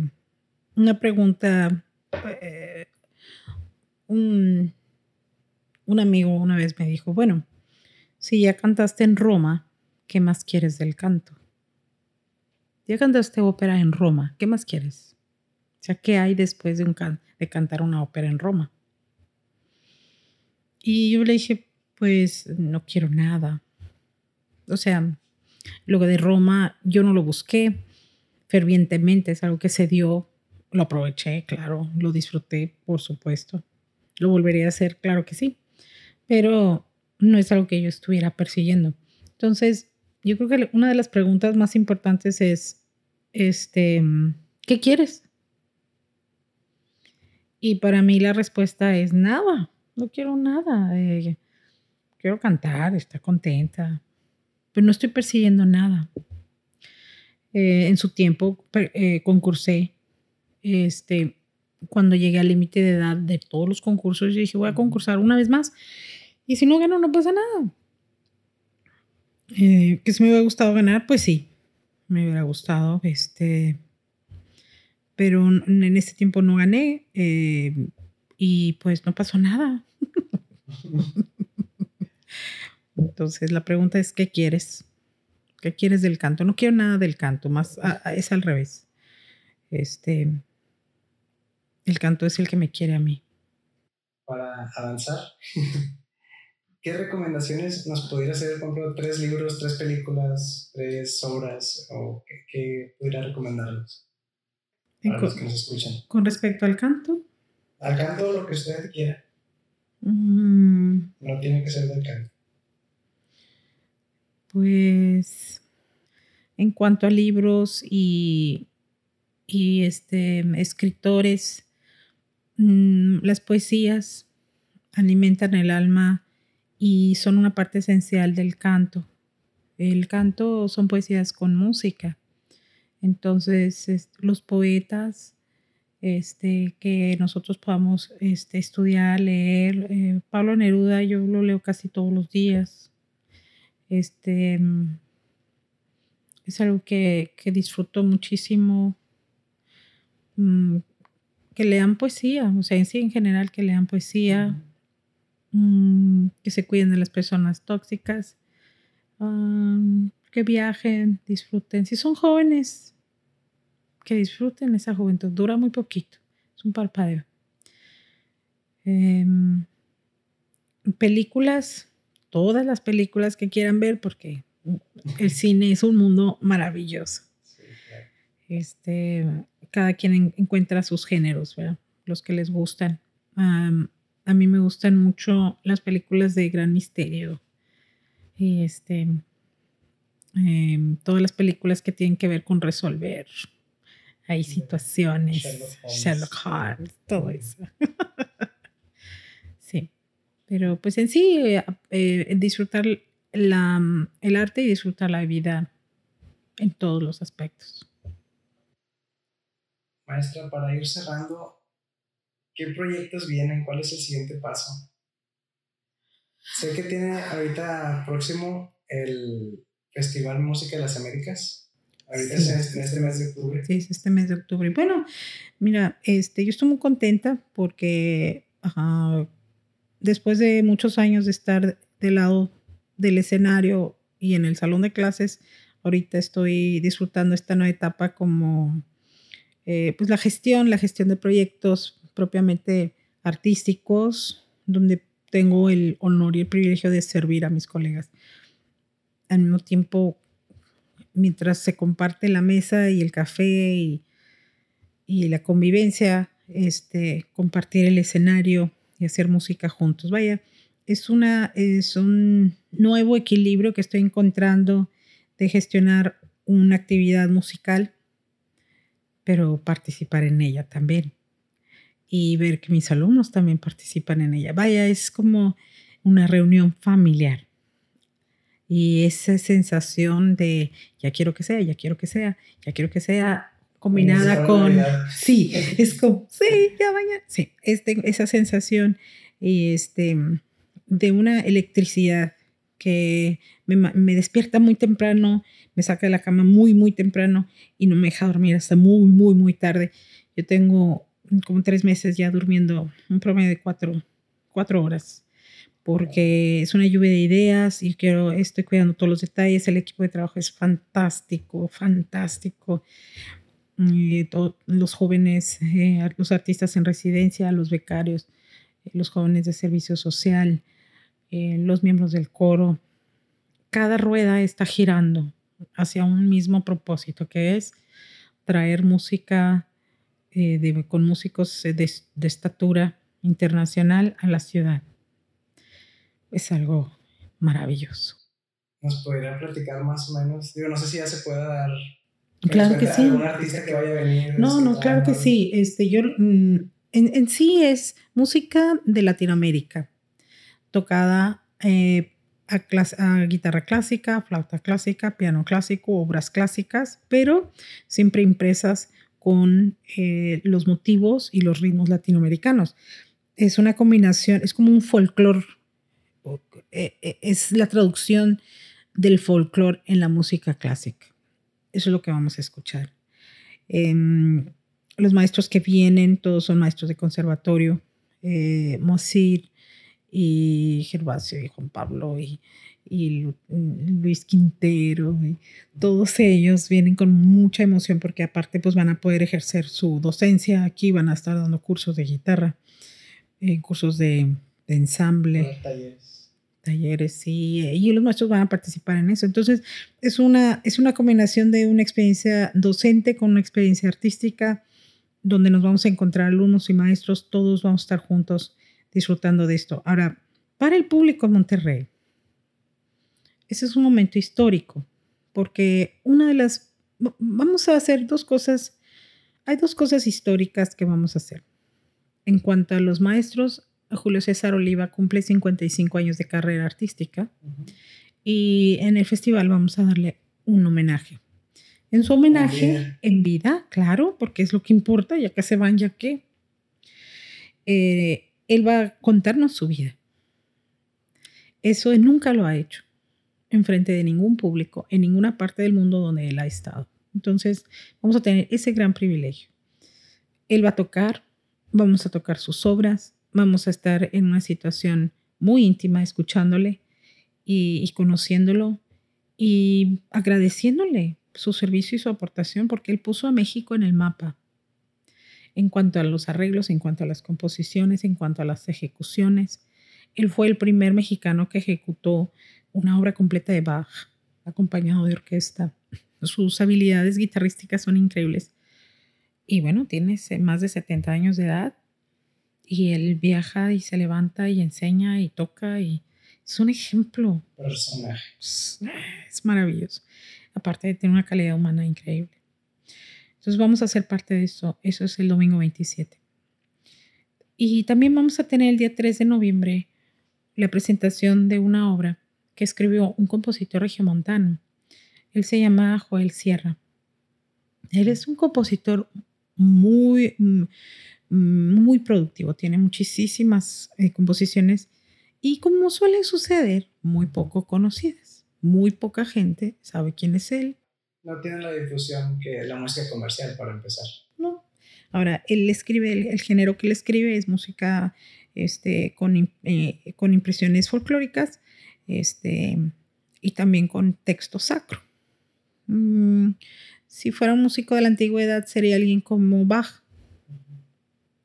una pregunta, eh, un, un amigo una vez me dijo, bueno, si ya cantaste en Roma, ¿qué más quieres del canto? Ya cantaste ópera en Roma, ¿qué más quieres? O sea, ¿qué hay después de, un de cantar una ópera en Roma? Y yo le dije, pues no quiero nada. O sea, lo de Roma yo no lo busqué fervientemente, es algo que se dio, lo aproveché, claro, lo disfruté, por supuesto. Lo volvería a hacer, claro que sí pero no es algo que yo estuviera persiguiendo. Entonces, yo creo que una de las preguntas más importantes es, este, ¿qué quieres? Y para mí la respuesta es nada, no quiero nada. Eh, quiero cantar, estar contenta, pero no estoy persiguiendo nada. Eh, en su tiempo eh, concursé, este, cuando llegué al límite de edad de todos los concursos, yo dije, voy a concursar una vez más y si no gano, no pasa nada. Eh, que si me hubiera gustado ganar, pues sí. me hubiera gustado, este, pero en ese tiempo no gané eh, y pues no pasó nada. Entonces la pregunta es, ¿qué quieres? ¿Qué quieres del canto? No quiero nada del canto, más es al revés. Este, el canto es el que me quiere a mí. Para avanzar, ¿qué recomendaciones nos pudiera hacer? Por ejemplo, tres libros, tres películas, tres obras, o qué, pudiera recomendarnos para los que nos escuchan. Con respecto al canto. Al canto, lo que usted quiera. Mm. No tiene que ser del canto. Pues en cuanto a libros y, y este, escritores, mm, las poesías alimentan el alma y son una parte esencial del canto. El canto son poesías con música. Entonces, los poetas este, que nosotros podamos este, estudiar, leer. Eh, Pablo Neruda yo lo leo casi todos los días. Este, es algo que, que disfruto muchísimo. Mm, que lean poesía, o sea, en sí en general que lean poesía, mm, que se cuiden de las personas tóxicas, que viajen, disfruten. Si son jóvenes, que disfruten esa juventud. Dura muy poquito, es un parpadeo. Em, películas, todas las películas que quieran ver, porque el cine es un mundo maravilloso. Este, cada quien encuentra sus géneros, los que les gustan. A mí me gustan mucho las películas de gran misterio. Y este, em, todas las películas que tienen que ver con resolver. Hay situaciones, Sherlock Holmes, todo eso. sí, pero pues en sí, eh, eh, disfrutar la, el arte y disfrutar la vida en todos los aspectos. Maestra, para ir cerrando, ¿qué proyectos vienen? ¿Cuál es el siguiente paso? Sé que tiene ahorita próximo el Festival Música de las Américas. Ahorita es este, este, mes de octubre. Sí, es este mes de octubre. Bueno, mira, este, yo estoy muy contenta porque después de muchos años de estar del lado del escenario y en el salón de clases, ahorita estoy disfrutando esta nueva etapa como eh, pues la gestión, la gestión de proyectos propiamente artísticos, donde tengo el honor y el privilegio de servir a mis colegas. Al mismo tiempo, mientras se comparte la mesa y el café y, la convivencia, este, compartir el escenario y hacer música juntos. Vaya, es, una, es un nuevo equilibrio que estoy encontrando de gestionar una actividad musical, pero participar en ella también. Y ver que mis alumnos también participan en ella. Vaya, es como una reunión familiar. Y esa sensación de ya quiero que sea, ya quiero que sea, ya quiero que sea combinada con sí, es como sí, ya mañana, sí, este, esa sensación este, de una electricidad que me, me, despierta muy temprano, me saca de la cama muy, muy temprano y no me deja dormir hasta muy, muy, muy tarde. Yo tengo como tres meses ya durmiendo un promedio de cuatro, cuatro horas porque es una lluvia de ideas y quiero, estoy cuidando todos los detalles. El equipo de trabajo es fantástico, fantástico. Todos los jóvenes, eh, los artistas en residencia, los becarios, eh, los jóvenes de servicio social, eh, los miembros del coro. Cada rueda está girando hacia un mismo propósito, que es traer música con músicos de estatura internacional a la ciudad es algo maravilloso. ¿Nos podría platicar más o menos? Digo, no sé si ya se puede dar. Claro que sí. ¿Algún artista que vaya a venir? No, no, claro que sí. Este, yo, mm, en, en, sí es música de Latinoamérica, tocada eh, a, a, guitarra clásica, flauta clásica, piano clásico, obras clásicas, pero siempre impresas con eh, los motivos y los ritmos latinoamericanos. Es una combinación, es como un folclore eh, eh, es la traducción del folclore en la música clásica. Eso es lo que vamos a escuchar. Em, los maestros que vienen, todos son maestros de conservatorio. Eh, Mosir y Gervasio y Juan Pablo y, y Luis Quintero, y todos ellos vienen con mucha emoción porque aparte pues van a poder ejercer su docencia aquí, van a estar dando cursos de guitarra, eh, cursos de, de ensamble. Talleres. Talleres, sí, y los maestros van a participar en eso. Entonces, es una, es una combinación de una experiencia docente con una experiencia artística, donde nos vamos a encontrar alumnos y maestros, todos vamos a estar juntos disfrutando de esto. Ahora, para el público de Monterrey, ese es un momento histórico, porque una de las, vamos a hacer dos cosas, hay dos cosas históricas que vamos a hacer. En cuanto a los maestros, Julio César Oliva cumple 55 años de carrera artística y en el festival vamos a darle un homenaje. En su homenaje, en vida, claro, porque es lo que importa, ya que se van, ya que eh, él va a contarnos su vida. Eso él nunca lo ha hecho en frente de ningún público en ninguna parte del mundo donde él ha estado. Entonces, vamos a tener ese gran privilegio. Él va a tocar, vamos a tocar sus obras, vamos a estar en una situación muy íntima escuchándole y, y conociéndolo y agradeciéndole su servicio y su aportación porque él puso a México en el mapa en cuanto a los arreglos, en cuanto a las composiciones, en cuanto a las ejecuciones. Él fue el primer mexicano que ejecutó una obra completa de Bach, acompañado de orquesta. Sus habilidades guitarrísticas son increíbles. Y bueno, tiene más de 70 años de edad y él viaja y se levanta y enseña y toca y es un ejemplo. Personaje. Es, es maravilloso. Aparte de tener una calidad humana increíble. Entonces vamos a ser parte de eso. Eso es el domingo 27. Y también vamos a tener el día 3 de noviembre la presentación de una obra que escribió un compositor regiomontano. Él se llama Joel Sierra. Él es un compositor muy, mm, muy productivo, tiene muchísimas eh, composiciones y como suele suceder, muy poco conocidas. Muy poca gente sabe quién es él. No tiene la difusión que la música comercial para empezar. No. Ahora, él escribe, el, género que él escribe es música este, con, eh, con impresiones folclóricas este, y también con texto sacro. Mm, si fuera un músico de la antigüedad, sería alguien como Bach,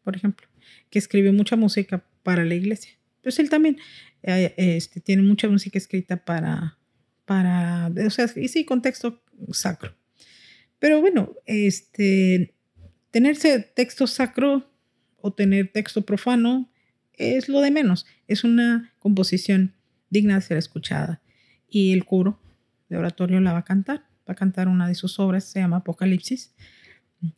por ejemplo, que escribe mucha música para la iglesia. Pues él también eh, este, tiene mucha música escrita para, para, o sea, y sí, con texto sacro. Pero bueno, este, tenerse texto sacro o tener texto profano es lo de menos. Es una composición digna de ser escuchada. Y el coro de oratorio la va a cantar. Va a cantar una de sus obras, se llama Apocalipsis.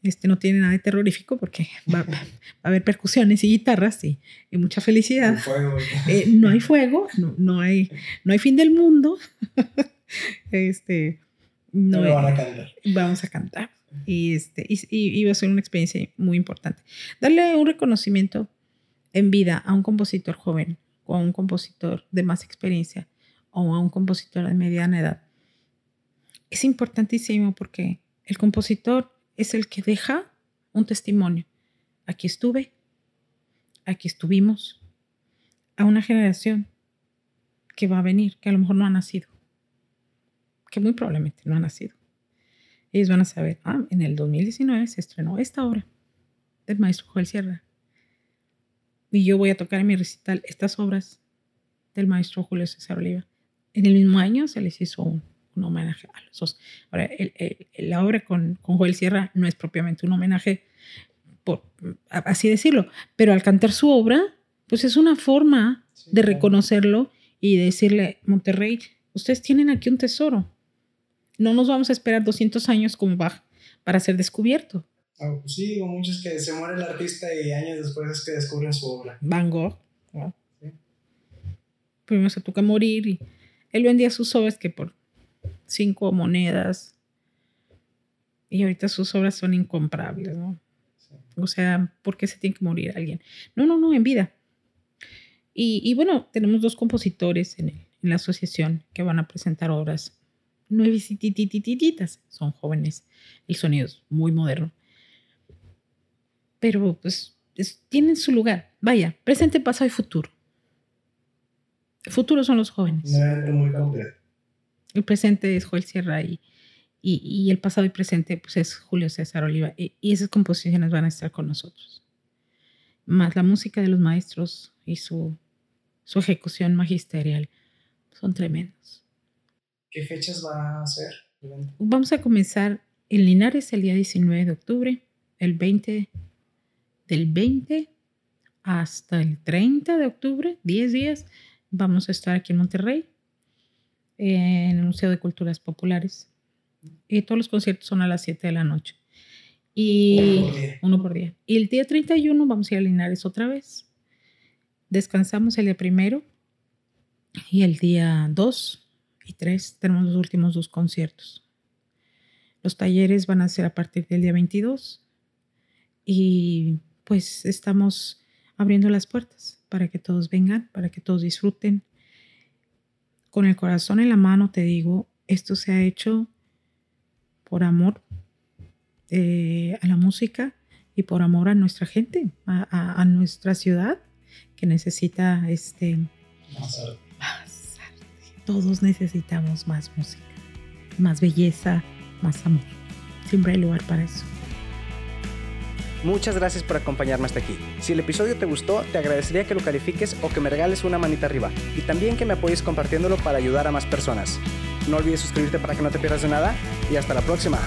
Este no tiene nada de terrorífico porque va, a haber percusiones y guitarras y, mucha felicidad. Eh, no hay fuego, no, no, hay, no hay fin del mundo. este, no van a cantar. Vamos a cantar. Y, este, y, y, va a ser una experiencia muy importante. Darle un reconocimiento en vida a un compositor joven o a un compositor de más experiencia o a un compositor de mediana edad. Es importantísimo porque el compositor es el que deja un testimonio. Aquí estuve, aquí estuvimos, a una generación que va a venir, que a lo mejor no ha nacido, que muy probablemente no ha nacido. Ellos van a saber, ah, en el 2019 se estrenó esta obra del maestro Joel Sierra y yo voy a tocar en mi recital estas obras del maestro Julio César Oliva. En el mismo año se les hizo un, homenaje a los dos. Ahora, la obra con, con, Joel Sierra no es propiamente un homenaje, por así decirlo, pero al cantar su obra, pues es una forma de reconocerlo y decirle, Monterrey, ustedes tienen aquí un tesoro. No nos vamos a esperar 200 años como Bach para ser descubierto. Ah, pues sí, o muchos que se muere el artista y años después es que descubren su obra. Van Gogh. Primero se toca morir y él vendía sus obras que por cinco monedas y ahorita sus obras son incomprables, ¿no? O sea, ¿por qué se tiene que morir alguien? No, no, no, en vida. Y, y bueno, tenemos dos compositores en, en, la asociación que van a presentar obras nuevecititititas, son jóvenes, el sonido es muy moderno. Pero pues tienen su lugar. Vaya, presente, pasado y futuro. El futuro son los jóvenes. muy el presente es Joel Sierra y, y, el pasado y presente pues es Julio César Oliva. Y, esas composiciones van a estar con nosotros. Más la música de los maestros y su, su ejecución magisterial son tremendos. ¿Qué fechas va a ser? Vamos a comenzar en Linares el día 19 de octubre, el 20 del 20 hasta el 30 de octubre, 10 días, vamos a estar aquí en Monterrey, en el Museo de Culturas Populares. Y todos los conciertos son a las 7 de la noche. Y uno por, día. Y el día 31 vamos a ir a Linares otra vez. Descansamos el día primero y el día 2 y 3 tenemos los últimos dos conciertos. Los talleres van a ser a partir del día 22 y pues estamos abriendo las puertas para que todos vengan, para que todos disfruten. Con el corazón en la mano te digo, esto se ha hecho por amor eh, a la música y por amor a nuestra gente, a, nuestra ciudad que necesita este más arte. Todos necesitamos más música, más belleza, más amor. Siempre hay lugar para eso. Muchas gracias por acompañarme hasta aquí. Si el episodio te gustó, te agradecería que lo califiques o que me regales una manita arriba. Y también que me apoyes compartiéndolo para ayudar a más personas. No olvides suscribirte para que no te pierdas de nada. Y hasta la próxima.